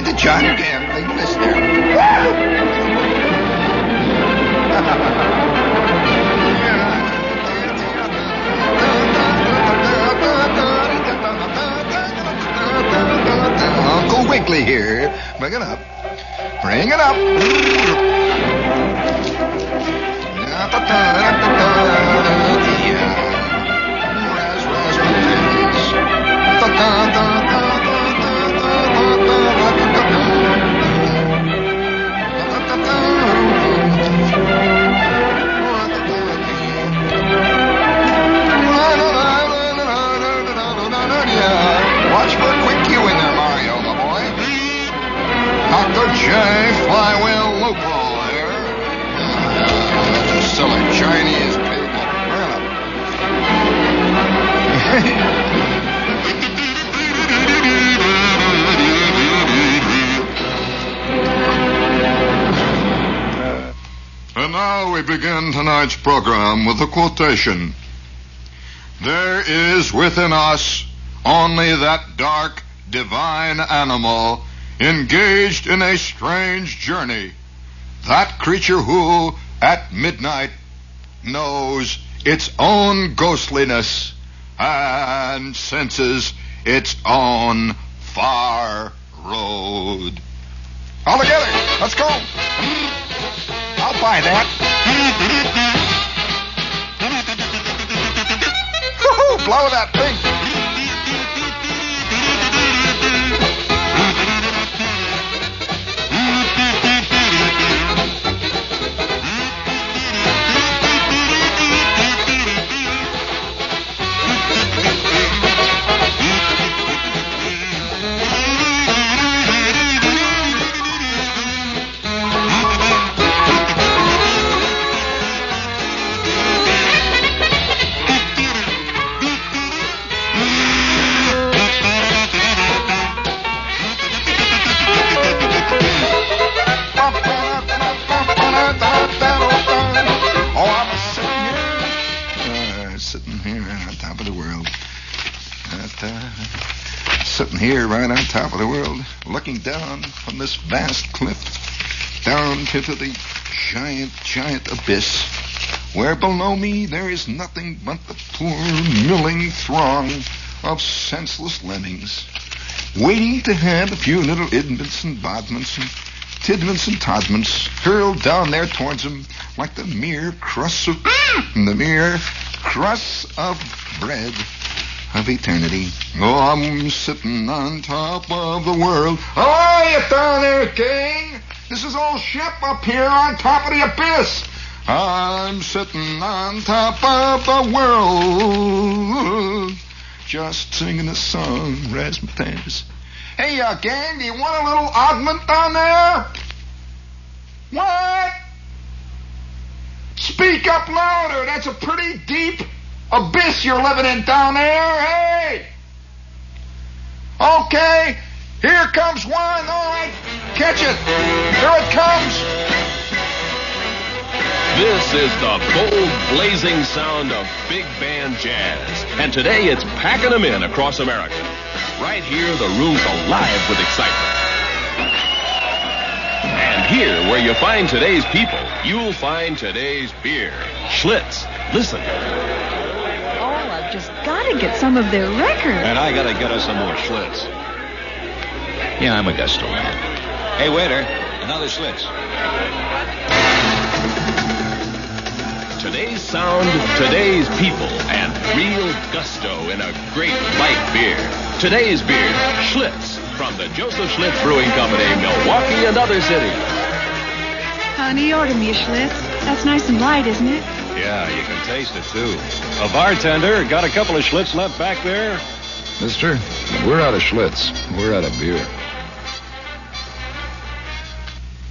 And the giant gambling listener. Uncle Wiggily here. Bring it up. Bring it up. Watch Dr. J. Flywheel loophole there. Silly Chinese people. Well, And now we begin tonight's program with a quotation. There is within us only that dark, divine animal engaged in a strange journey. That creature who, at midnight, knows its own ghostliness and senses its own far road. all together. Let's go. I'll buy that. Blow that thing. Here right on top of the world, looking down from this vast cliff down into the giant, giant abyss, where below me there is nothing but the poor milling throng of senseless lemmings, waiting to have a few little idments and bodments and tidments and todments hurled down there towards them like the mere crusts of the mere crusts of bread of eternity. Oh, I'm sitting on top of the world. Are you down there, King? This is old Ship up here on top of the abyss. I'm sitting on top of the world, just singing a song, razzmatazz. Hey, uh, gang, do you want a little augment down there? What? Speak up louder. That's a pretty deep abyss you're living in down there. Hey! Okay, here comes one. All right, catch it. Here it comes. This is the bold, blazing sound of big band jazz. And today it's packing them in across America. Right here, the room's alive with excitement. And here, where you find today's people, you'll find today's beer. Schlitz. Listen. I've just got to get some of their records. And I gotta get us some more Schlitz. Yeah, I'm a gusto man. Hey, waiter, another Schlitz. Today's sound, today's people, and real gusto in a great light beer. Today's beer, Schlitz, from the Joseph Schlitz Brewing Company, Milwaukee and other cities. Honey, order me a Schlitz. That's nice and light, isn't it? Yeah, you can taste it too. A bartender got a couple of Schlitz left back there. Mister, we're out of Schlitz. We're out of beer.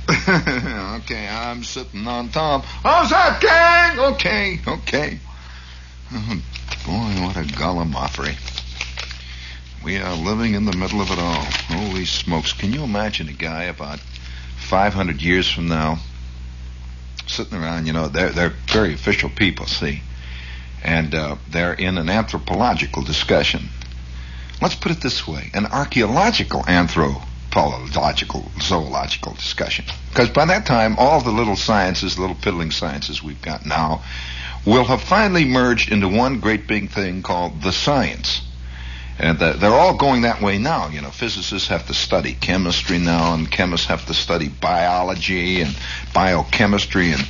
okay, I'm sitting on top. How's that, gang? Okay, okay. Oh, boy, what a gallimaufry. We are living in the middle of it all. Holy smokes. Can you imagine a guy about 500 years from now sitting around, you know, they're, they're very official people, see? And uh, they're in an anthropological discussion. Let's put it this way an archaeological anthropological, zoological discussion. Because by that time, all the little sciences, little piddling sciences we've got now, will have finally merged into one great big thing called the science. And they're all going that way now. You know, physicists have to study chemistry now, and chemists have to study biology and biochemistry and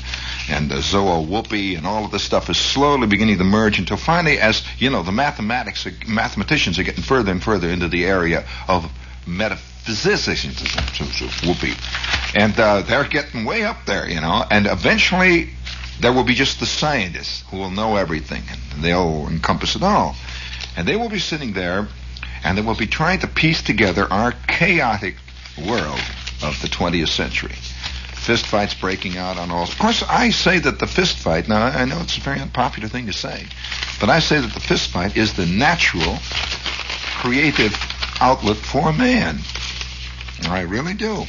and uh, zoowhoopee and all of this stuff is slowly beginning to merge until finally, as you know, the mathematics mathematicians are getting further and further into the area of metaphysics, whoopee, and uh, they're getting way up there, you know, and eventually there will be just the scientists who will know everything, and they'll encompass it all. And they will be sitting there, and they will be trying to piece together our chaotic world of the 20th century. Fist fights breaking out on all. Of course, I say that the fist fight, now I know it's a very unpopular thing to say, but I say that the fist fight is the natural, creative outlet for man. I really do.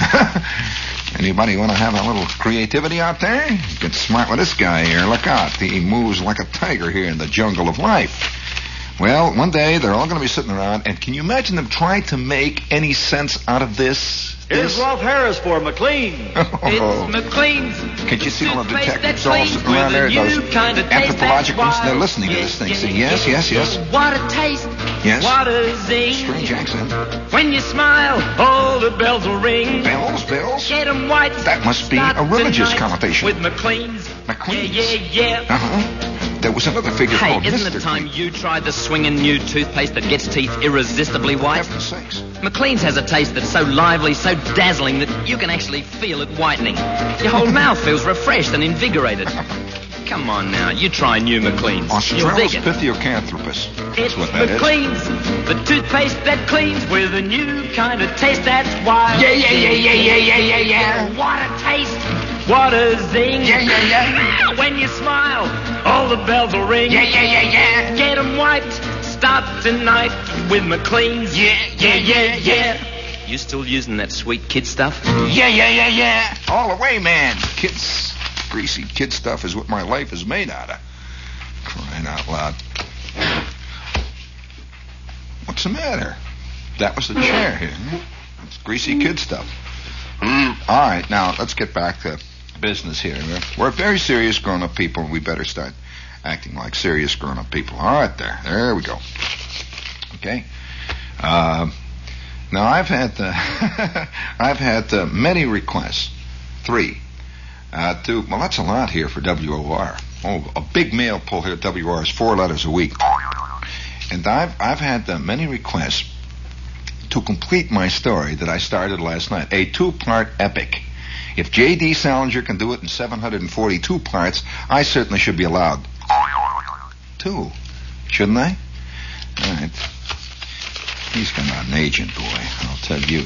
Anybody want to have a little creativity out there? Get smart with this guy here. Look out. He moves like a tiger here in the jungle of life. Well, one day they're all going to be sitting around, and can you imagine them trying to make any sense out of this? Here's Rolf Harris for McLean. Oh. It's McLean's. Can't you see all the Toothpaste detectives all sitting around there? with a Those new kind of taste anthropological, that's they're wild. listening to this thing. Saying, yes, yes, yes. What a taste. Yes. What a zing. Strange accent. When you smile, all the bells will ring. Bells, bells. Get 'em white. That must be Start a religious connotation. With McLean's. McLean's. Yeah, yeah, yeah. Uh-huh. There was another figure Hey, called isn't Mr. it time you tried the swinging new toothpaste that gets teeth irresistibly white? Heaven's sakes. McLean's has a taste that's so lively, so dazzling that you can actually feel it whitening. Your whole mouth feels refreshed and invigorated. Come on now, you try new McLean's. Australis dig That's It's what that is. McLean's, the toothpaste that cleans with a new kind of taste that's wild. Yeah, yeah, yeah, yeah, yeah, yeah, yeah, yeah. What a taste! What a zing! Yeah, yeah, yeah. When you smile, all the bells will ring. Yeah, yeah, yeah, yeah. Get 'em wiped. Start tonight with McLean's. Yeah, yeah, yeah, yeah. You still using that sweet kid stuff? Yeah, yeah, yeah, yeah. All the way, man. Kids, greasy kid stuff is what my life is made out of. Crying out loud. What's the matter? That was the chair here. It's greasy kid stuff. Mm, all right, now let's get back to business here. We're very serious grown-up people, and we better start acting like serious grown-up people. All right, there, there we go. Okay. Uh, now I've had uh, I've had uh, many requests, three, uh, to well that's a lot here for WOR. Oh, a big mail pull here at WOR is four letters a week, and I've I've had uh, many requests to complete my story that I started last night, a two-part epic. If J.D. Salinger can do it in 742 parts, I certainly should be allowed. Two, shouldn't I? All right. He's got an agent, boy. I'll tell you.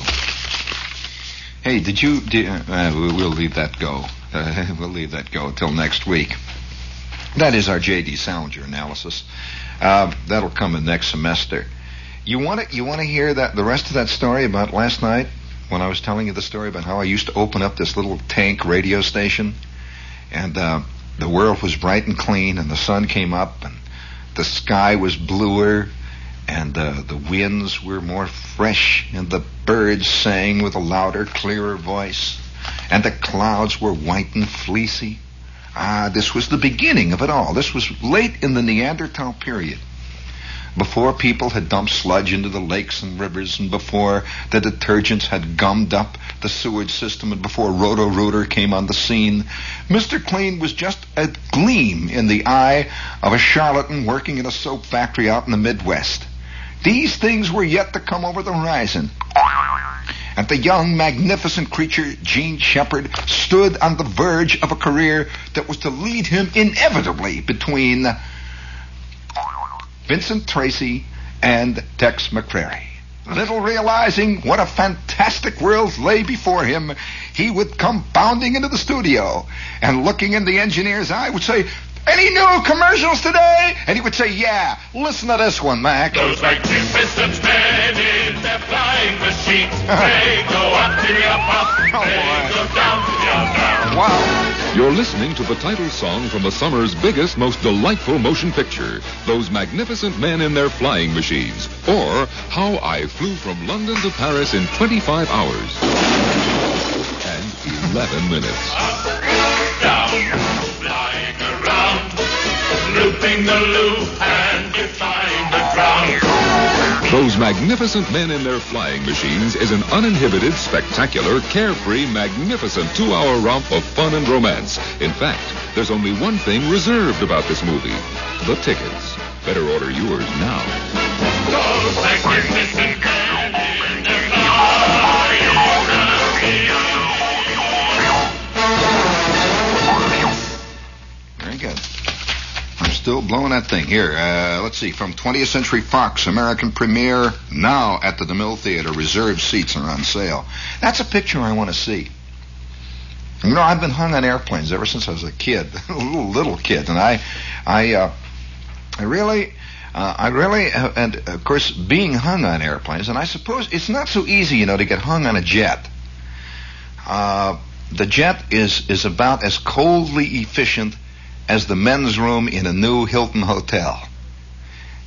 Hey, did you? Did, uh, we- we'll leave that go. Uh, we'll leave that go until next week. That is our J.D. Salinger analysis. Uh, that'll come in next semester. You want to? You want to hear that? The rest of that story about last night when I was telling you the story about how I used to open up this little tank radio station, and uh, the world was bright and clean, and the sun came up, and the sky was bluer, and uh, the winds were more fresh, and the birds sang with a louder, clearer voice, and the clouds were white and fleecy. Ah, this was the beginning of it all. This was late in the Neanderthal period. Before people had dumped sludge into the lakes and rivers, and before the detergents had gummed up the sewage system, and before Roto Rooter came on the scene, Mr. Clean was just a gleam in the eye of a charlatan working in a soap factory out in the Midwest. These things were yet to come over the horizon. And the young, magnificent creature, Jean Shepherd, stood on the verge of a career that was to lead him inevitably between Vincent Tracy and Tex McCrary. Little realizing what a fantastic world lay before him, he would come bounding into the studio and looking in the engineer's eye would say, any new commercials today? And he would say, yeah, listen to this one, Mac. Those magnificent men in their flying machines, oh, they go up to your bow. Wow. You're listening to the title song from the summer's biggest, most delightful motion picture, Those Magnificent Men in Their Flying Machines, or How I Flew from London to Paris in 25 hours and 11 minutes. Looping the loop and defying the ground. Those magnificent men in their flying machines is an uninhibited, spectacular, carefree, magnificent two hour romp of fun and romance. In fact, there's only one thing reserved about this movie the tickets. Better order yours now. Those magnificent men in their flying Very good. Still blowing that thing. Here, uh, let's see. From 20th Century Fox, American premiere, now at the DeMille Theater. Reserved seats are on sale. That's a picture I want to see. You know, I've been hung on airplanes ever since I was a kid, a little, little kid, and I, I, uh, I really, uh, I really, uh, and of course, being hung on airplanes, and I suppose it's not so easy, you know, to get hung on a jet. Uh, the jet is is about as coldly efficient as the men's room in a new Hilton hotel.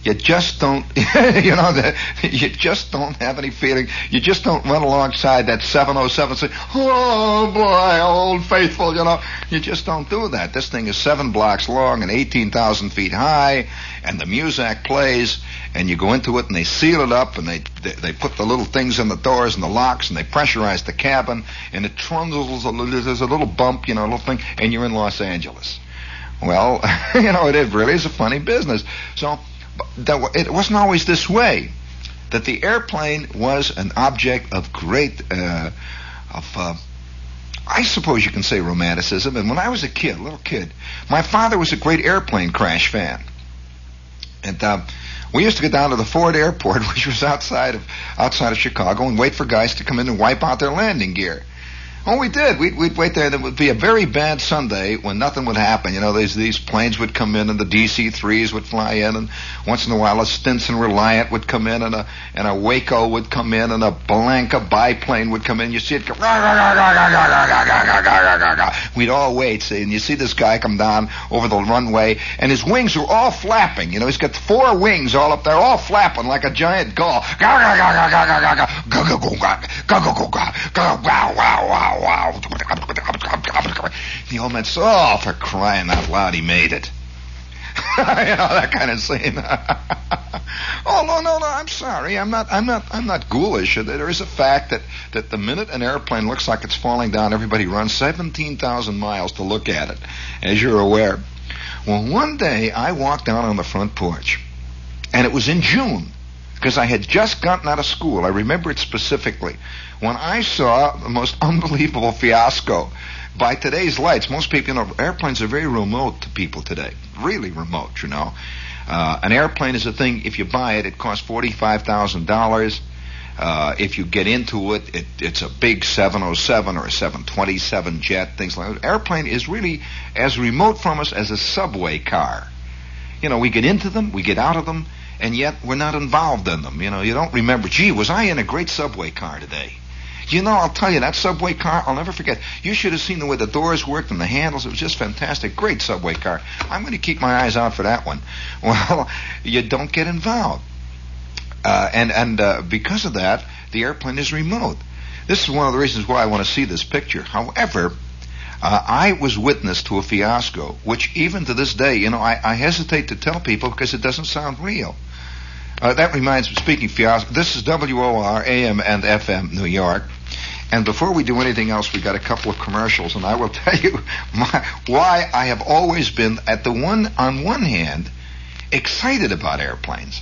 You just don't, you know, the, you just don't have any feeling. You just don't run alongside that 707 and say, oh boy, old faithful, you know. You just don't do that. This thing is seven blocks long and 18,000 feet high, and the music plays, and you go into it and they seal it up and they, they, they put the little things in the doors and the locks and they pressurize the cabin, and it trundles a little, there's a little bump, you know, a little thing, and you're in Los Angeles. Well, you know, it really is a funny business. So, that, it wasn't always this way. That the airplane was an object of great, uh, of, uh, I suppose you can say romanticism. And when I was a kid, a little kid, my father was a great airplane crash fan. And uh, we used to go down to the Ford Airport, which was outside of outside of Chicago, and wait for guys to come in and wipe out their landing gear. Oh, we did. We'd, we'd wait there. There would be a very bad Sunday when nothing would happen. You know, these these planes would come in and the DC-3s would fly in, and once in a while a Stinson Reliant would come in, and a and a Waco would come in, and a Bellanca biplane would come in. You see it go. We'd all wait, see, and you see this guy come down over the runway, and his wings are all flapping. You know, he's got four wings all up there, all flapping like a giant gull. Wow, wow. The old man said, oh, for crying out loud, he made it. you know, that kind of scene. oh, no, no, no, I'm sorry. I'm not, I'm not, I'm not ghoulish. There is a fact that, that the minute an airplane looks like it's falling down, everybody runs 17,000 miles to look at it, as you're aware. Well, one day I walked out on the front porch, and it was in June because I had just gotten out of school. I remember it specifically. When I saw the most unbelievable fiasco by today's lights, most people, you know, airplanes are very remote to people today. Really remote, you know. Uh, an airplane is a thing, if you buy it, it costs $45,000. Uh, if you get into it, it, it's a big 707 or a 727 jet, things like that. Airplane is really as remote from us as a subway car. You know, we get into them, we get out of them, and yet we're not involved in them. You know, you don't remember, gee, was I in a great subway car today? You know, I'll tell you, that subway car, I'll never forget. You should have seen the way the doors worked and the handles. It was just fantastic. Great subway car. I'm going to keep my eyes out for that one. Well, you don't get involved. Uh, and and uh, because of that, the airplane is remote. This is one of the reasons why I want to see this picture. However, uh, I was witness to a fiasco, which even to this day, you know, I, I hesitate to tell people because it doesn't sound real. Uh, that reminds me, speaking fiasco, this is WOR AM and FM New York. And before we do anything else, we got a couple of commercials, and I will tell you my, why I have always been at the one on one hand excited about airplanes,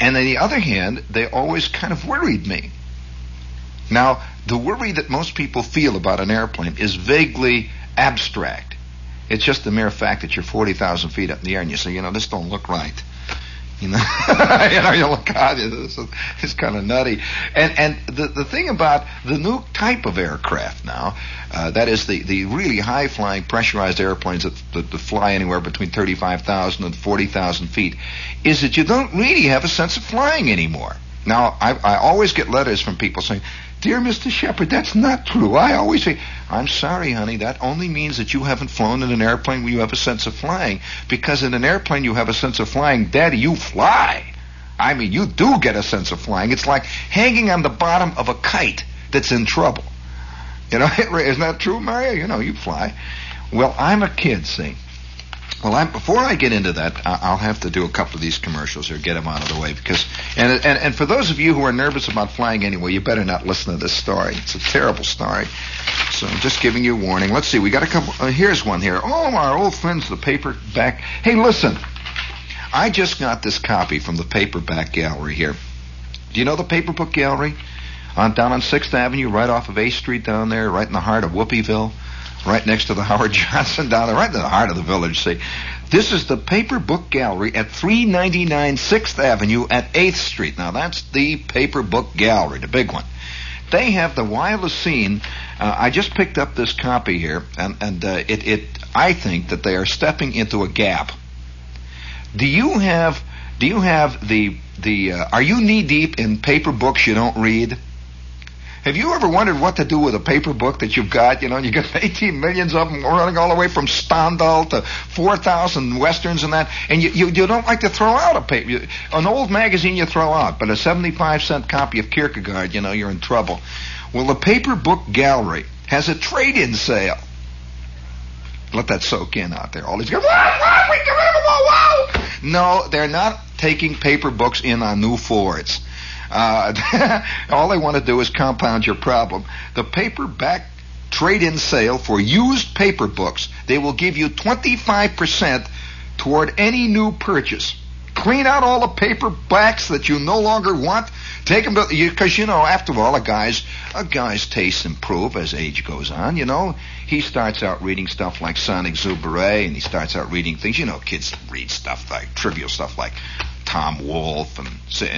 and on the other hand, they always kind of worried me. Now, the worry that most people feel about an airplane is vaguely abstract. It's just the mere fact that you're 40,000 feet up in the air and you say, you know, this don't look right. You know, you know, you look out, is, it's kind of nutty. And and the the thing about the new type of aircraft now, uh, that is the the really high flying pressurized airplanes that, that, that fly anywhere between 35,000 and 40,000 feet, is that you don't really have a sense of flying anymore. Now, I, I always get letters from people saying, Dear Mr. Shepherd, that's not true. I always say, I'm sorry, honey. That only means that you haven't flown in an airplane where you have a sense of flying. Because in an airplane you have a sense of flying. Daddy, you fly. I mean, you do get a sense of flying. It's like hanging on the bottom of a kite that's in trouble. You know, isn't that true, Mario? You know, you fly. Well, I'm a kid, see. Well, I'm, before I get into that, I- I'll have to do a couple of these commercials here, get them out of the way, because and and and for those of you who are nervous about flying anyway, you better not listen to this story. It's a terrible story. So I'm just giving you a warning. Let's see, we got a couple. Uh, here's one here. Oh, our old friends, the paperback. Hey, listen, I just got this copy from the paperback gallery here. Do you know the paper book gallery? On down on Sixth Avenue, right off of A Street down there, right in the heart of Whoopieville right next to the Howard Johnson down there, right in the heart of the village. See, this is the Paper Book Gallery at 399 Sixth Avenue at 8th Street. Now that's the Paper Book Gallery, the big one. They have the wildest scene. Uh, I just picked up this copy here, and and uh, it it I think that they are stepping into a gap. Do you have do you have the the uh, are you knee deep in paper books you don't read? Have you ever wondered what to do with a paper book that you've got? You know, you got 18 millions of them running all the way from Stendhal to 4,000 westerns and that, and you, you, you don't like to throw out a paper. An old magazine you throw out, but a 75 cent copy of Kierkegaard, you know, you're in trouble. Well, the Paper Book Gallery has a trade-in sale. Let that soak in out there. All these guys, wow, wow, we get rid of them all, wow. No, they're not taking paper books in on new Fords. Uh, all they want to do is compound your problem. The paperback trade-in sale for used paper books, they will give you 25% toward any new purchase. Clean out all the paperbacks that you no longer want. Take them to because you know after all a guy's a guy's tastes improve as age goes on. You know he starts out reading stuff like Sonic Exuberant and he starts out reading things. You know kids read stuff like trivial stuff like Tom Wolfe and,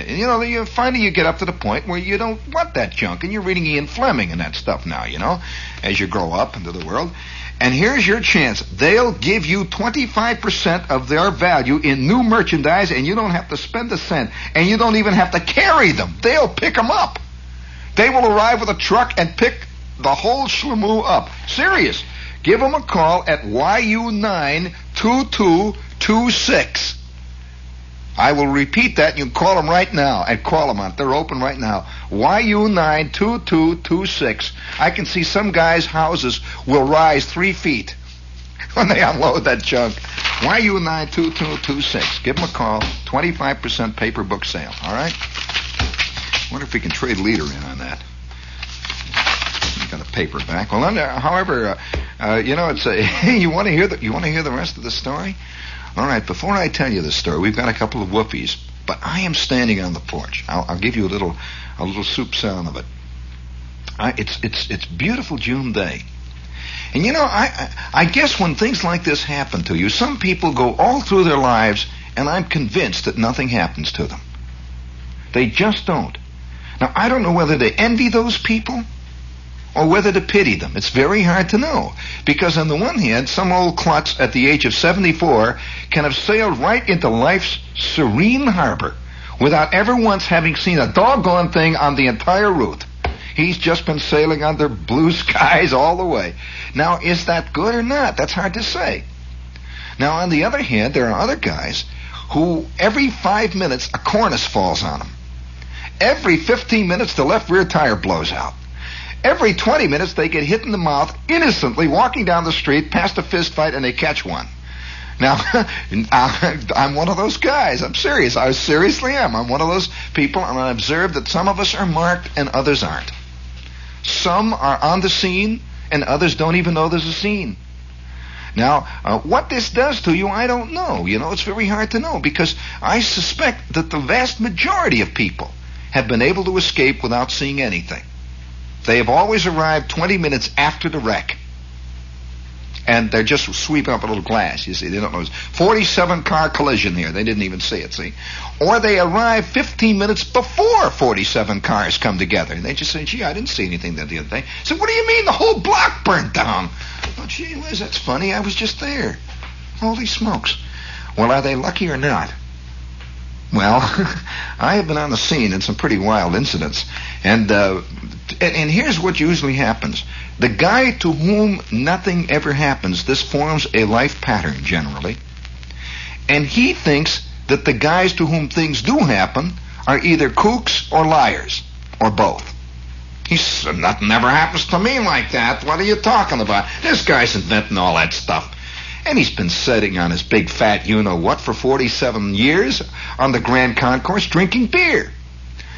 you know you finally you get up to the point where you don't want that junk and you're reading Ian Fleming and that stuff now. You know as you grow up into the world. And here's your chance. They'll give you 25% of their value in new merchandise and you don't have to spend a cent and you don't even have to carry them. They'll pick them up. They will arrive with a truck and pick the whole shlemoo up. Serious. Give them a call at YU92226. I will repeat that. You can call them right now them on. They're open right now. YU92226. I can see some guys' houses will rise three feet when they unload that junk. YU92226. Give them a call. 25% paper book sale. All right? Wonder if we can trade leader in on that. Got a paperback. Well, under, however, uh, uh, you know, it's a, you want to hear the you want to hear the rest of the story. All right, before I tell you the story, we've got a couple of whoopies, but I am standing on the porch. I'll, I'll give you a little, a little soup sound of it. I, it's it's it's beautiful June day, and you know I I guess when things like this happen to you, some people go all through their lives, and I'm convinced that nothing happens to them. They just don't. Now I don't know whether they envy those people or whether to pity them. It's very hard to know. Because on the one hand, some old klutz at the age of 74 can have sailed right into life's serene harbor without ever once having seen a doggone thing on the entire route. He's just been sailing under blue skies all the way. Now, is that good or not? That's hard to say. Now, on the other hand, there are other guys who every five minutes a cornice falls on them. Every 15 minutes the left rear tire blows out. Every 20 minutes they get hit in the mouth innocently walking down the street past a fist fight and they catch one. Now, I'm one of those guys. I'm serious. I seriously am. I'm one of those people and I observe that some of us are marked and others aren't. Some are on the scene and others don't even know there's a scene. Now, uh, what this does to you, I don't know. You know, it's very hard to know because I suspect that the vast majority of people have been able to escape without seeing anything. They have always arrived 20 minutes after the wreck. And they're just sweeping up a little glass, you see. They don't know. 47 car collision here. They didn't even see it, see. Or they arrive 15 minutes before 47 cars come together. And they just say, gee, I didn't see anything there the other day. So what do you mean the whole block burnt down? Oh, gee whiz, that's funny. I was just there. Holy smokes. Well, are they lucky or not? Well, I have been on the scene in some pretty wild incidents, and uh, and, and here's what usually happens: the guy to whom nothing ever happens, this forms a life pattern generally, and he thinks that the guys to whom things do happen are either kooks or liars, or both. He said, nothing ever happens to me like that. What are you talking about? This guy's inventing all that stuff. And he's been sitting on his big fat you know what for 47 years on the Grand Concourse drinking beer.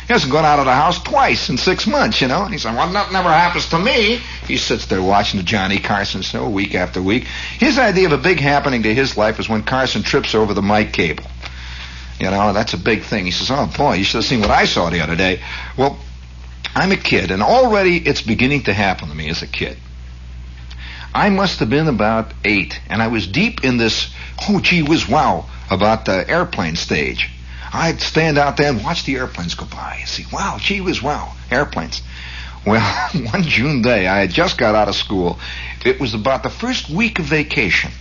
He hasn't gone out of the house twice in six months, you know. And he said, well, nothing ever happens to me. He sits there watching the Johnny Carson show week after week. His idea of a big happening to his life is when Carson trips over the mic cable. You know, that's a big thing. He says, oh, boy, you should have seen what I saw the other day. Well, I'm a kid, and already it's beginning to happen to me as a kid. I must have been about eight, and I was deep in this, oh, gee whiz, wow, about the airplane stage. I'd stand out there and watch the airplanes go by and see, wow, gee whiz, wow, airplanes. Well, one June day, I had just got out of school. It was about the first week of vacation.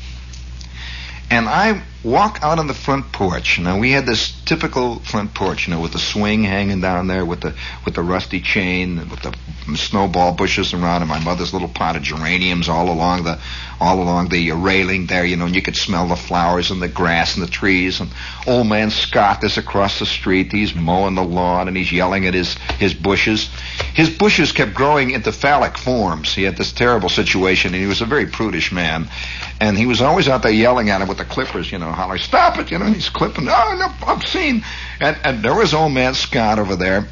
And I walk out on the front porch. Now we had this typical front porch, you know, with the swing hanging down there, with the with the rusty chain, with the snowball bushes around, and my mother's little pot of geraniums all along the all along the uh, railing there, you know, and you could smell the flowers and the grass and the trees. And old man Scott is across the street. He's mowing the lawn and he's yelling at his his bushes. His bushes kept growing into phallic forms. He had this terrible situation, and he was a very prudish man. And he was always out there yelling at him with the clippers, you know, holler, stop it, you know, and he's clipping, oh, no, obscene. And, and there was old man Scott over there.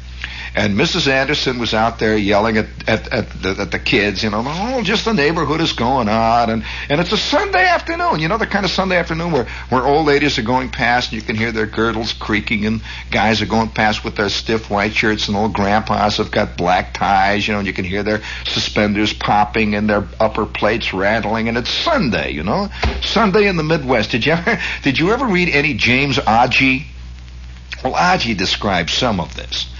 And Mrs. Anderson was out there yelling at, at, at, the, at the kids, you know, oh, just the neighborhood is going on. And, and it's a Sunday afternoon, you know, the kind of Sunday afternoon where, where old ladies are going past and you can hear their girdles creaking and guys are going past with their stiff white shirts and old grandpas have got black ties, you know, and you can hear their suspenders popping and their upper plates rattling. And it's Sunday, you know, Sunday in the Midwest. Did you ever, did you ever read any James Agee? Well, Agee describes some of this.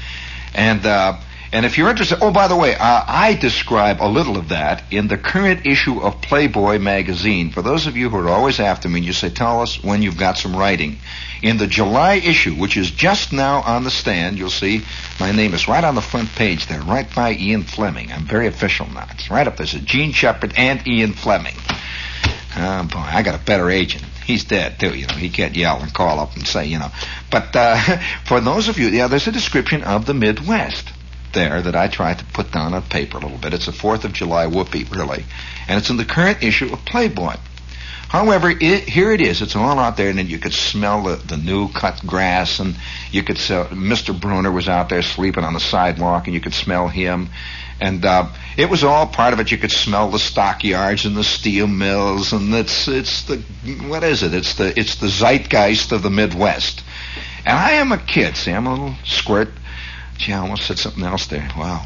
And uh, and if you're interested, oh by the way, uh, I describe a little of that in the current issue of Playboy magazine. For those of you who are always after me, and you say, tell us when you've got some writing. In the July issue, which is just now on the stand, you'll see my name is right on the front page there, right by Ian Fleming. I'm very official now. It's right up there. It's Jean Shepherd and Ian Fleming. Oh boy, I got a better agent. He's dead too, you know. He can't yell and call up and say, you know. But uh, for those of you, yeah, there's a description of the Midwest there that I tried to put down on paper a little bit. It's a Fourth of July whoopee, really, and it's in the current issue of Playboy. However, it, here it is. It's all out there, and then you could smell the, the new cut grass, and you could smell. Mr. Bruner was out there sleeping on the sidewalk, and you could smell him. And uh, it was all part of it. You could smell the stockyards and the steel mills, and it's it's the what is it? It's the it's the zeitgeist of the Midwest. And I am a kid. See, I'm a little squirt. Gee, I almost said something else there. Wow.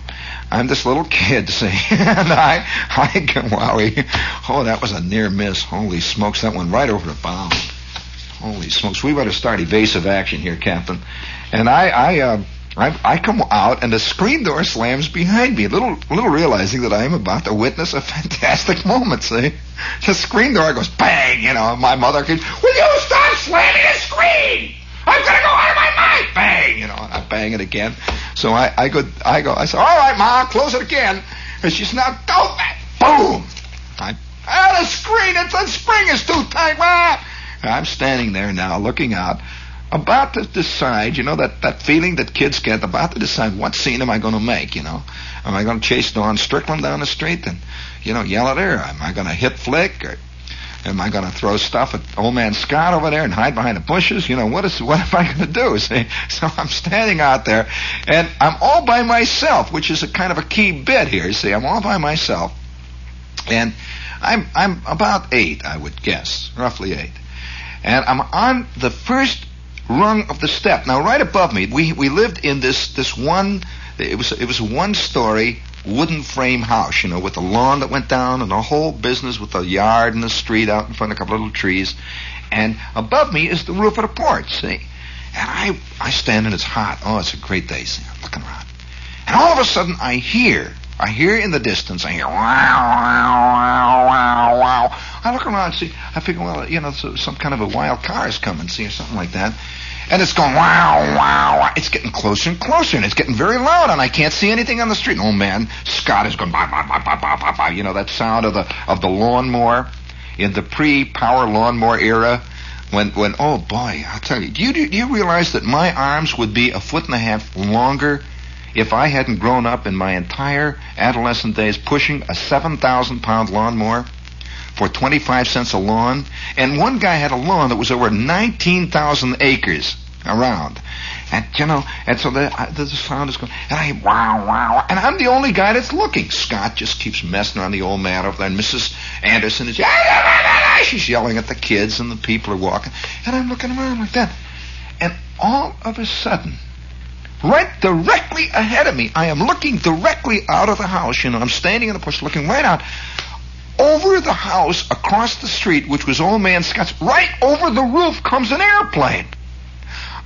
I'm this little kid, see, and I, I can, wowie. Oh, that was a near miss. Holy smokes, that went right over the bound. Holy smokes, we better start evasive action here, Captain. And I, I, uh, I, I come out and the screen door slams behind me, little, little realizing that I am about to witness a fantastic moment. See, the screen door goes bang. You know, my mother can, will you stop slamming the screen? I'm gonna go out of my mind. Bang. You know, and I bang it again. So I, I go, I go. I say, all right, ma, close it again. And she's now, don't that. Boom. I, ah, the screen, it's the spring is too tight. Ah. I'm standing there now, looking out about to decide, you know, that, that feeling that kids get, about to decide what scene am I going to make, you know. Am I going to chase Dawn Strickland down the street and, you know, yell at her? Am I going to hit Flick? Or am I going to throw stuff at old man Scott over there and hide behind the bushes? You know, what is, what am I going to do? See? So I'm standing out there and I'm all by myself, which is a kind of a key bit here. See, I'm all by myself. And I'm, I'm about eight, I would guess, roughly eight. And I'm on the first rung of the step. Now, right above me, we we lived in this this one. It was it was a one story wooden frame house, you know, with a lawn that went down and a whole business with a yard and a street out in front of a couple of little trees. And above me is the roof of the porch. See, and I I stand and it's hot. Oh, it's a great day. See, I'm looking around, and all of a sudden I hear. I hear in the distance, I hear wow, wow, wow, wow. I look around and see, I figure, well, you know, some kind of a wild car is coming, see, or something like that. And it's going wow, wow. It's getting closer and closer, and it's getting very loud, and I can't see anything on the street. And oh man, Scott is going bah, bah, bah, bah, bah, bah, bah. You know that sound of the of the lawnmower in the pre-power lawnmower era. When when oh boy, I'll tell you, do you do you realize that my arms would be a foot and a half longer if I hadn't grown up in my entire adolescent days pushing a seven thousand pound lawnmower? For 25 cents a lawn. And one guy had a lawn that was over 19,000 acres around. And, you know, and so the, uh, the sound is going, and I, wow, wow. And I'm the only guy that's looking. Scott just keeps messing around the old man over there. And Mrs. Anderson is, she's yelling at the kids and the people are walking. And I'm looking around like that. And all of a sudden, right directly ahead of me, I am looking directly out of the house. You know, I'm standing in the porch looking right out over the house across the street, which was old man Scott's, right over the roof comes an airplane.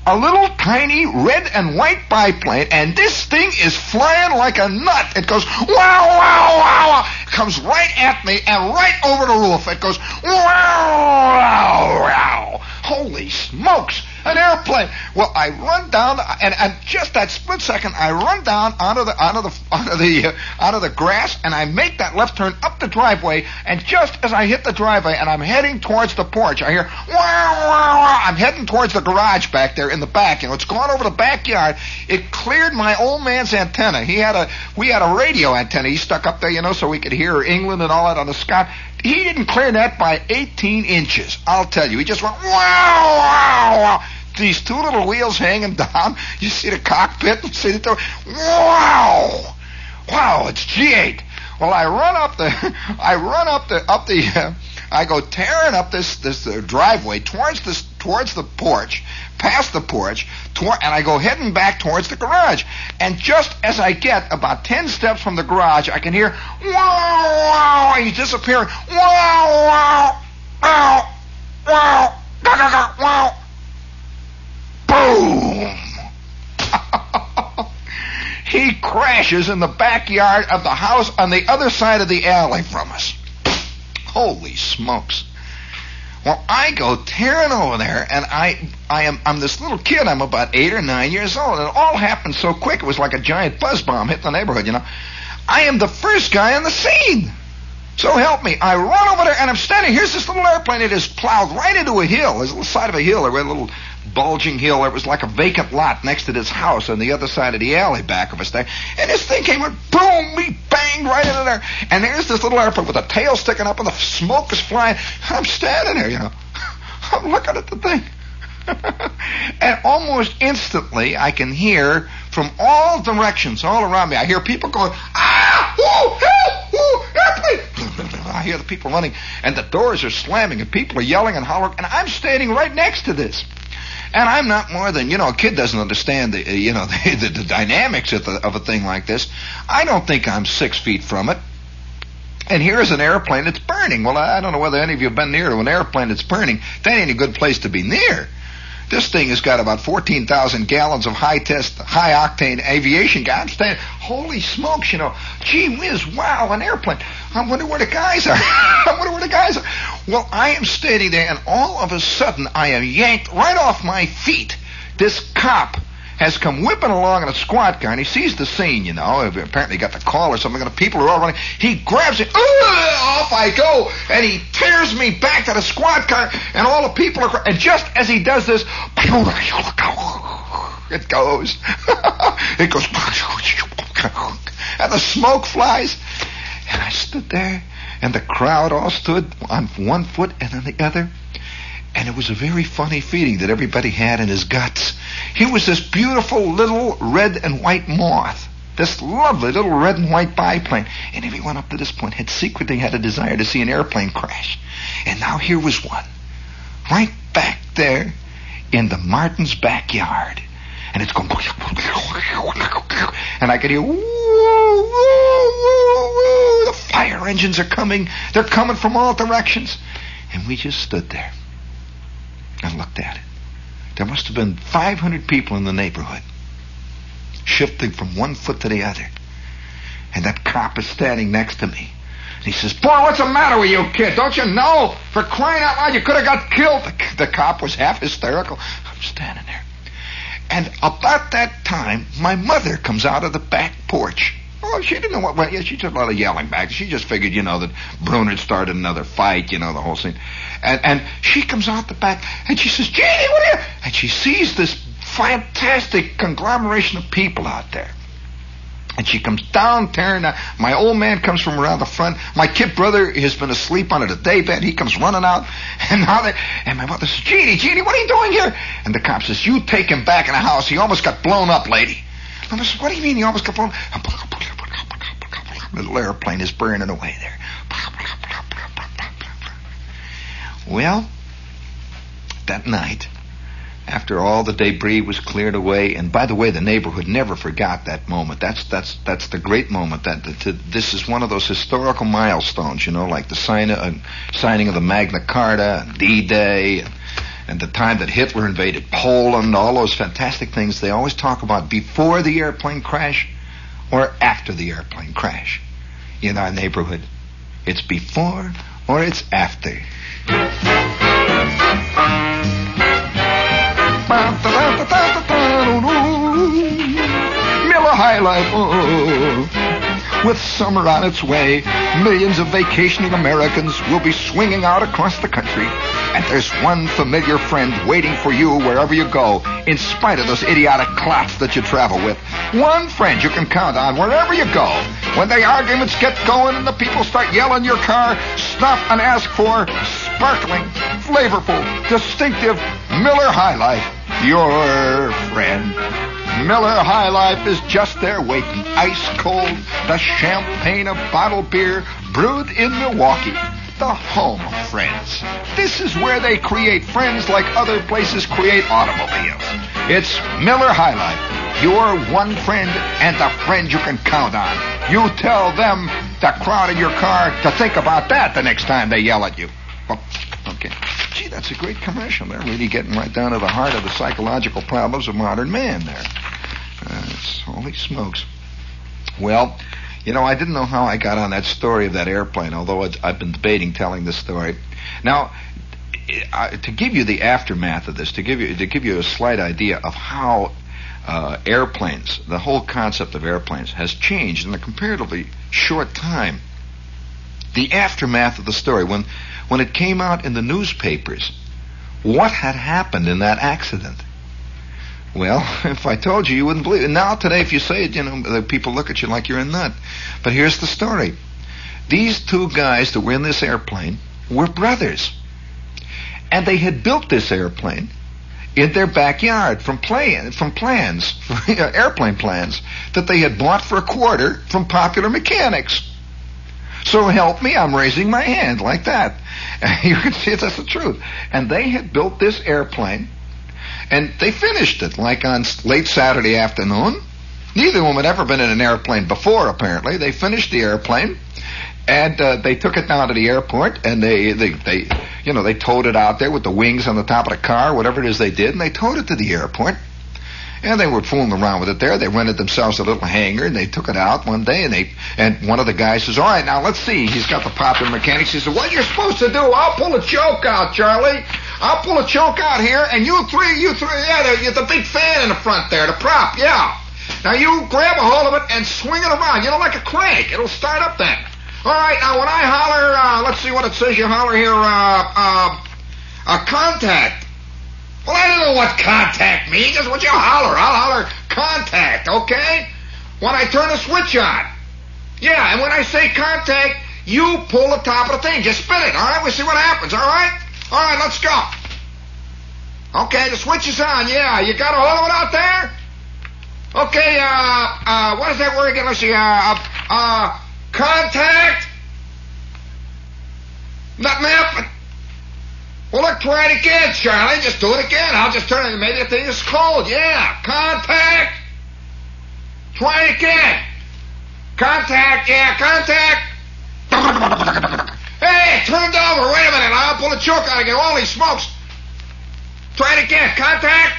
A little tiny red and white biplane, and this thing is flying like a nut. It goes wow, wow, wow, comes right at me and right over the roof. It goes wow, wow, wow. Holy smokes! an airplane. Well, I run down, and, and just that split second, I run down onto the onto the onto the uh, onto the grass, and I make that left turn up the driveway. And just as I hit the driveway, and I'm heading towards the porch, I hear wow, wow, wow. I'm heading towards the garage back there in the back. You know, it's gone over the backyard. It cleared my old man's antenna. He had a we had a radio antenna. He stuck up there, you know, so we could hear England and all that on the Scott. He didn't clear that by 18 inches. I'll tell you. He just went wow, wow, wow. These two little wheels hanging down. You see the cockpit. You see the door. Wow, wow. It's G8. Well, I run up the, I run up the, up the, uh, I go tearing up this this uh, driveway towards this towards the porch, past the porch, toward, and I go heading back towards the garage. And just as I get about ten steps from the garage, I can hear wow, wow, he's disappearing. Wow, wow, wow, wow, wow, wow. Boom! he crashes in the backyard of the house on the other side of the alley from us. Holy smokes. Well, I go tearing over there, and I, I am, I'm this little kid. I'm about eight or nine years old, and it all happened so quick. It was like a giant buzz bomb hit the neighborhood. You know, I am the first guy on the scene. So help me. I run over there, and I'm standing. Here's this little airplane. It is plowed right into a hill. There's a side of a hill. There was a little bulging hill. It was like a vacant lot next to this house on the other side of the alley back of us there. And this thing came and boom, me banged right into there. And there's this little airplane with the tail sticking up and the smoke is flying. I'm standing there, you know. I'm looking at the thing. and almost instantly, I can hear from all directions, all around me, I hear people going, ah, ooh, help, ooh, airplane. I hear the people running, and the doors are slamming, and people are yelling and hollering, and I'm standing right next to this. And I'm not more than, you know, a kid doesn't understand the, uh, you know, the, the, the dynamics of, the, of a thing like this. I don't think I'm six feet from it. And here's an airplane that's burning. Well, I don't know whether any of you have been near to an airplane that's burning. That ain't a good place to be near. This thing has got about 14,000 gallons of high test, high octane aviation gas. Holy smokes, you know, gee whiz, wow, an airplane. I wonder where the guys are. I wonder where the guys are. Well, I am standing there, and all of a sudden, I am yanked right off my feet. This cop has come whipping along in a squad car, and he sees the scene, you know. Apparently got the call or something, and the people are all running. He grabs it, off I go, and he tears me back to the squad car, and all the people are, and just as he does this, it goes. it goes, and the smoke flies. And I stood there, and the crowd all stood on one foot and on the other. And it was a very funny feeling that everybody had in his guts. He was this beautiful little red and white moth. This lovely little red and white biplane. And everyone up to this point had secretly had a desire to see an airplane crash. And now here was one. Right back there in the Martins' backyard. And it's going... And I could hear... The fire engines are coming. They're coming from all directions. And we just stood there and looked at it. There must have been 500 people in the neighborhood, shifting from one foot to the other. And that cop is standing next to me. And he says, Boy, what's the matter with you, kid? Don't you know? For crying out loud, you could have got killed. The, the cop was half hysterical. I'm standing there. And about that time, my mother comes out of the back porch. Oh, she didn't know what. Well, yeah, she took a lot of yelling back. She just figured, you know, that Bruner had started another fight, you know, the whole scene. And and she comes out the back and she says, "Jeannie, what are you?" And she sees this fantastic conglomeration of people out there. And she comes down, tearing down. My old man comes from around the front. My kid brother has been asleep under the daybed. He comes running out. And now they, and my mother says, Jeannie, Jeannie, what are you doing here? And the cop says, you take him back in the house. He almost got blown up, lady. And I said, what do you mean he almost got blown up? Little airplane is burning away there. Well, that night, after all the debris was cleared away, and by the way, the neighborhood never forgot that moment. That's that's that's the great moment. That, that this is one of those historical milestones, you know, like the sign, uh, signing of the Magna Carta, D-Day, and, and the time that Hitler invaded Poland. All those fantastic things they always talk about before the airplane crash or after the airplane crash in our neighborhood. It's before or it's after. Miller High Life. Oh. With summer on its way, millions of vacationing Americans will be swinging out across the country. And there's one familiar friend waiting for you wherever you go, in spite of those idiotic clots that you travel with. One friend you can count on wherever you go. When the arguments get going and the people start yelling your car, stop and ask for sparkling, flavorful, distinctive Miller High Life. Your friend. Miller High Life is just there waiting, ice cold, the champagne of bottled beer brewed in Milwaukee, the home of friends. This is where they create friends like other places create automobiles. It's Miller High Life, your one friend and the friend you can count on. You tell them, the crowd in your car, to think about that the next time they yell at you. Okay. Gee, that's a great commercial. They're really getting right down to the heart of the psychological problems of modern man there. Uh, holy smokes. Well, you know, I didn't know how I got on that story of that airplane, although I've been debating telling this story. Now, to give you the aftermath of this, to give you to give you a slight idea of how uh, airplanes, the whole concept of airplanes, has changed in a comparatively short time. The aftermath of the story, when when it came out in the newspapers, what had happened in that accident? Well, if I told you, you wouldn't believe it. Now, today, if you say it, you know, the people look at you like you're a nut. But here's the story. These two guys that were in this airplane were brothers. And they had built this airplane in their backyard from plan, from plans, uh, airplane plans that they had bought for a quarter from Popular Mechanics. So help me, I'm raising my hand like that. You can see that's the truth. And they had built this airplane and they finished it like on late Saturday afternoon. Neither of them had ever been in an airplane before, apparently. They finished the airplane, and uh, they took it down to the airport, and they, they, they, you know, they towed it out there with the wings on the top of the car, whatever it is they did, and they towed it to the airport. And they were fooling around with it there. They rented themselves a little hangar, and they took it out one day, and they, and one of the guys says, all right, now let's see. He's got the popular mechanics. He says, what you're supposed to do, I'll pull a choke out, Charlie. I'll pull a choke out here, and you three, you three, yeah, the, the big fan in the front there, the prop, yeah. Now you grab a hold of it and swing it around, you know, like a crank. It'll start up then. All right, now when I holler, uh, let's see what it says. You holler here, uh, uh, a contact. Well, I don't know what contact means. What you holler. I'll holler contact, okay? When I turn the switch on. Yeah, and when I say contact, you pull the top of the thing. Just spin it, all right? We'll see what happens, all right? All right, let's go. Okay, the switch is on. Yeah, you got a hold of it out there? Okay, uh, uh, what is that word again? Let's see, uh, uh, uh contact? Nothing happened. Try it again, Charlie. Just do it again. I'll just turn it. Maybe the thing is cold. Yeah, contact. Try it again. Contact, yeah, contact. Hey, it turned over. Wait a minute. I'll pull the choke out again. Holy smokes. Try it again. Contact.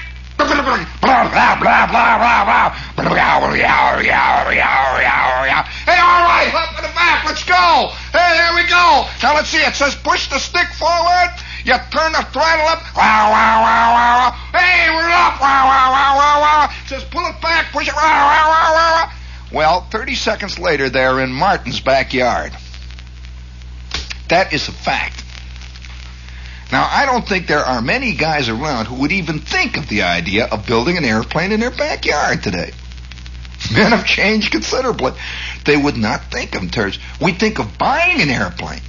Hey, all right, up in the back. Let's go. Hey, here we go. Now let's see. It says push the stick forward. You turn the throttle up. Wow, wow, wow, wow. Hey, we're up. Wow, wow, wow, wow, wow. Pull it back, push it. Wow, wow, wow, wow, wow. Well, 30 seconds later, they're in Martin's backyard. That is a fact. Now, I don't think there are many guys around who would even think of the idea of building an airplane in their backyard today. Men have changed considerably. They would not think of terms. We think of buying an airplane,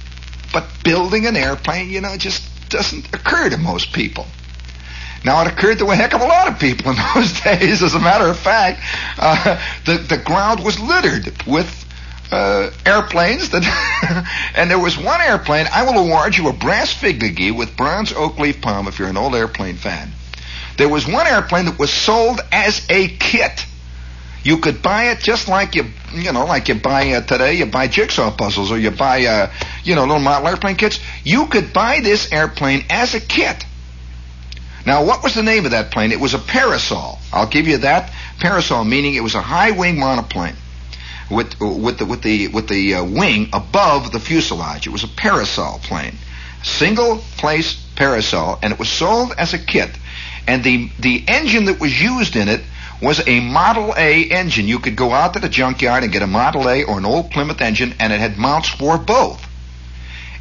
but building an airplane, you know, just doesn't occur to most people. Now, it occurred to a heck of a lot of people in those days. As a matter of fact, uh, the the ground was littered with uh, airplanes that, and there was one airplane. I will award you a brass figurine with bronze oak leaf palm if you're an old airplane fan. There was one airplane that was sold as a kit. You could buy it just like you, you know, like you buy uh, today. You buy jigsaw puzzles or you buy, uh, you know, little model airplane kits. You could buy this airplane as a kit. Now, what was the name of that plane? It was a parasol. I'll give you that. Parasol meaning it was a high wing monoplane with with the with the with the uh, wing above the fuselage. It was a parasol plane, single place parasol, and it was sold as a kit. And the the engine that was used in it was a Model A engine. You could go out to the junkyard and get a Model A or an old Plymouth engine, and it had mounts for both.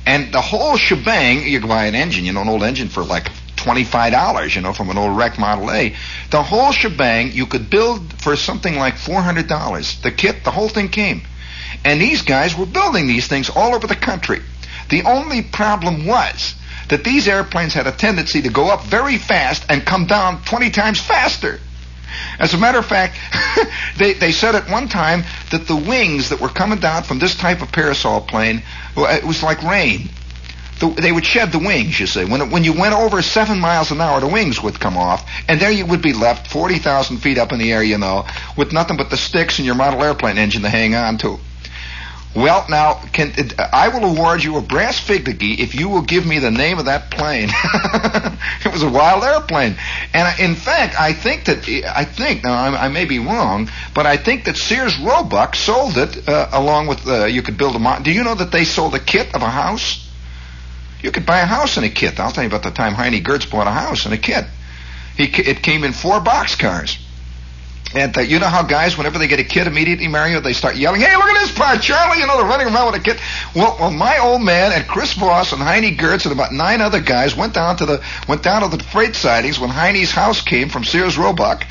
And the whole shebang, you could buy an engine, you know, an old engine for like $25, you know, from an old wreck Model A. The whole shebang you could build for something like $400. The kit, the whole thing came. And these guys were building these things all over the country. The only problem was that these airplanes had a tendency to go up very fast and come down 20 times faster. As a matter of fact, they, they said at one time that the wings that were coming down from this type of parasol plane, it was like rain. The, they would shed the wings, you see. When, it, when you went over seven miles an hour, the wings would come off, and there you would be left 40,000 feet up in the air, you know, with nothing but the sticks and your model airplane engine to hang on to. Well, now, can, I will award you a brass figurine if you will give me the name of that plane. it was a wild airplane, and in fact, I think that I think now I, I may be wrong, but I think that Sears Roebuck sold it uh, along with uh, you could build a. Mo- Do you know that they sold a kit of a house? You could buy a house in a kit. I'll tell you about the time Heine Gertz bought a house in a kit. He, it came in four boxcars. And uh, you know how guys, whenever they get a kid immediately, marry Mario, they start yelling, "Hey, look at this part, Charlie!" You know, they're running around with a kid. Well, well, my old man and Chris Voss and Heine Gertz and about nine other guys went down to the went down to the freight sidings when Heine's house came from Sears Roebuck,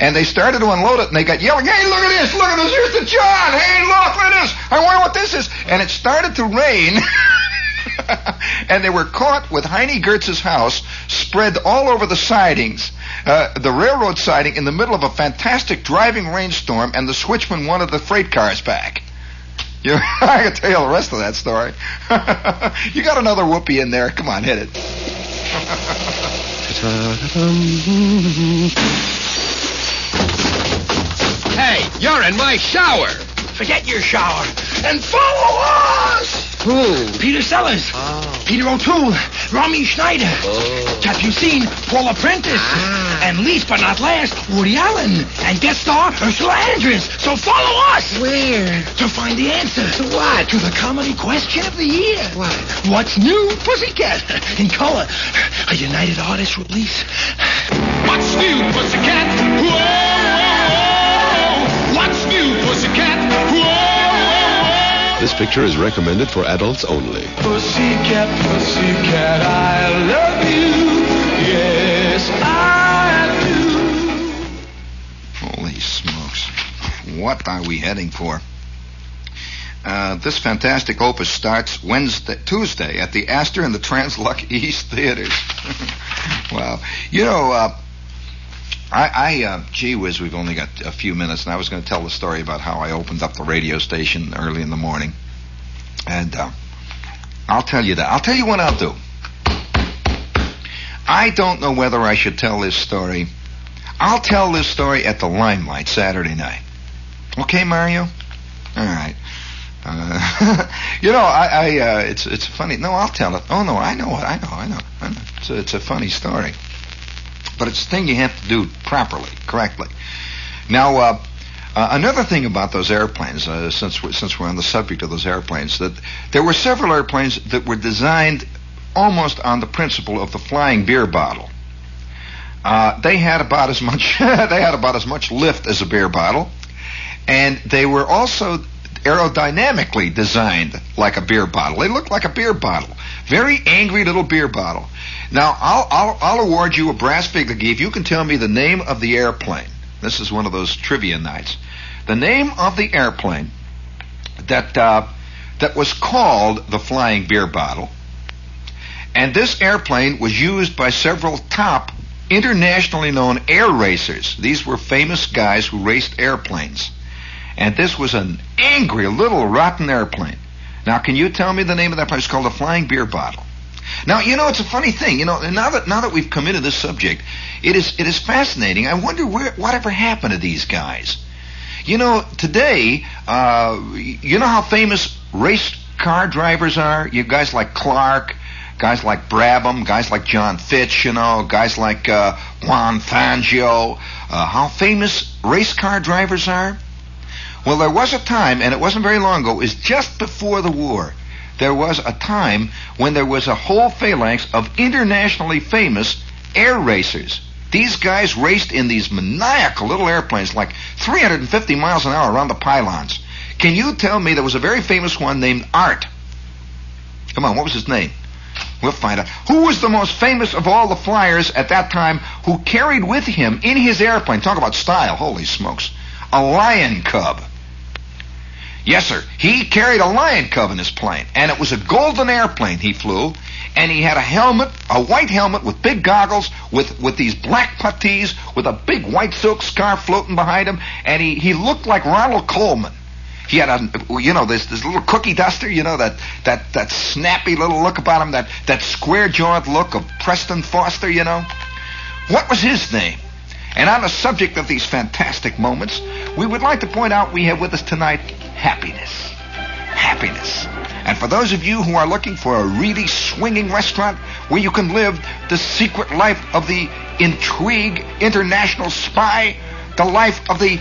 and they started to unload it, and they got yelling, "Hey, look at this! Look at this! Here's the John! Hey, look, look at this! I wonder what this is!" And it started to rain. and they were caught with Heine Gertz's house spread all over the sidings, uh, the railroad siding in the middle of a fantastic driving rainstorm, and the switchman wanted the freight cars back. You, I can tell you the rest of that story. you got another whoopee in there. Come on, hit it. hey, you're in my shower. Forget your shower and follow us. Who? Peter Sellers. Oh. Peter O'Toole. Romy Schneider. Oh. Have you seen Paula Prentiss? Ah. And least but not last, Woody Allen. And guest star Ursula Andress. So follow us. Where? To find the answer. To what? To the comedy question of the year. What? What's new, Pussycat? In color. A United Artists release. What's new, Pussycat? Whoa, whoa, whoa. What's new, Pussycat? Whoa, whoa, whoa. This picture is recommended for adults only. Pussycat, pussycat, I love you. Yes, I do. Holy smokes. What are we heading for? Uh, this fantastic opus starts Wednesday, Tuesday at the Astor and the Trans-Lux East Theaters. wow. You know, uh, I, I uh, gee whiz, we've only got a few minutes, and I was going to tell the story about how I opened up the radio station early in the morning. And uh, I'll tell you that. I'll tell you what I'll do. I don't know whether I should tell this story. I'll tell this story at the Limelight Saturday night. Okay, Mario? All right. Uh, you know, I, I uh, it's it's funny. No, I'll tell it. Oh no, I know it. I know. I know. I know. It's a, it's a funny story, but it's a thing you have to do properly, correctly. Now, uh, uh, another thing about those airplanes, uh, since we're, since we're on the subject of those airplanes, that there were several airplanes that were designed almost on the principle of the flying beer bottle. Uh, they had about as much they had about as much lift as a beer bottle, and they were also aerodynamically designed like a beer bottle. They looked like a beer bottle, very angry little beer bottle. Now I'll I'll, I'll award you a brass figurine if you can tell me the name of the airplane. This is one of those trivia nights. The name of the airplane that uh, that was called the Flying Beer Bottle, and this airplane was used by several top internationally known air racers. These were famous guys who raced airplanes. And this was an angry little rotten airplane. Now, can you tell me the name of that plane? It's called the Flying Beer Bottle. Now, you know, it's a funny thing. You know, now that now that we've come into this subject, it is it is fascinating. I wonder where whatever happened to these guys. You know, today, uh, you know how famous race car drivers are. You guys like Clark, guys like Brabham, guys like John Fitch. You know, guys like uh, Juan Fangio. Uh, how famous race car drivers are. Well, there was a time, and it wasn't very long ago. It was just before the war there was a time when there was a whole phalanx of internationally famous air racers. These guys raced in these maniacal little airplanes, like 350 miles an hour around the pylons. Can you tell me there was a very famous one named Art? Come on, what was his name? We'll find out. Who was the most famous of all the flyers at that time who carried with him in his airplane, talk about style, holy smokes, a lion cub? Yes, sir. He carried a lion cub in his plane, and it was a golden airplane he flew, and he had a helmet, a white helmet with big goggles, with, with these black puttees, with a big white silk scarf floating behind him, and he, he looked like Ronald Colman. He had a, you know, this this little cookie duster, you know, that that that snappy little look about him, that that square jawed look of Preston Foster, you know. What was his name? And on the subject of these fantastic moments, we would like to point out we have with us tonight happiness. Happiness. And for those of you who are looking for a really swinging restaurant where you can live the secret life of the intrigue international spy, the life of the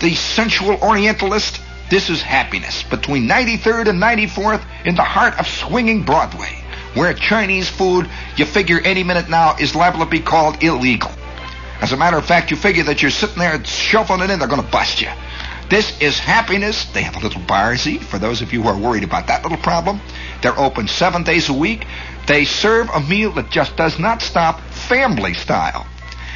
the sensual orientalist, this is happiness between 93rd and 94th in the heart of swinging Broadway, where Chinese food, you figure any minute now, is liable to be called illegal. As a matter of fact, you figure that you're sitting there shuffling it in, they're going to bust you. This is happiness. They have a little bar seat for those of you who are worried about that little problem. They're open seven days a week. They serve a meal that just does not stop family style.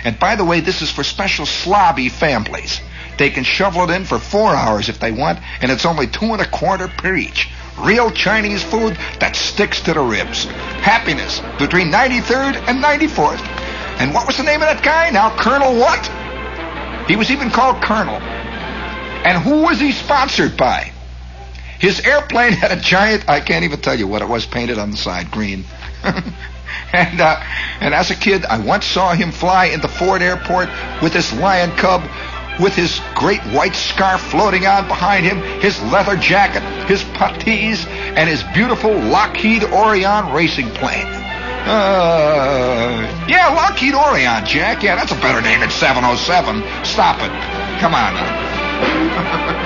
And by the way, this is for special slobby families. They can shovel it in for four hours if they want, and it's only two and a quarter per each. Real Chinese food that sticks to the ribs. Happiness between 93rd and 94th. And what was the name of that guy? Now, Colonel what? He was even called Colonel. And who was he sponsored by? His airplane had a giant, I can't even tell you what it was, painted on the side green. and, uh, and as a kid, I once saw him fly in the Ford airport with his lion cub with his great white scarf floating on behind him, his leather jacket, his puttees, and his beautiful Lockheed Orion racing plane. Uh, yeah, Lockheed Orion, Jack. Yeah, that's a better name than 707. Stop it. Come on now.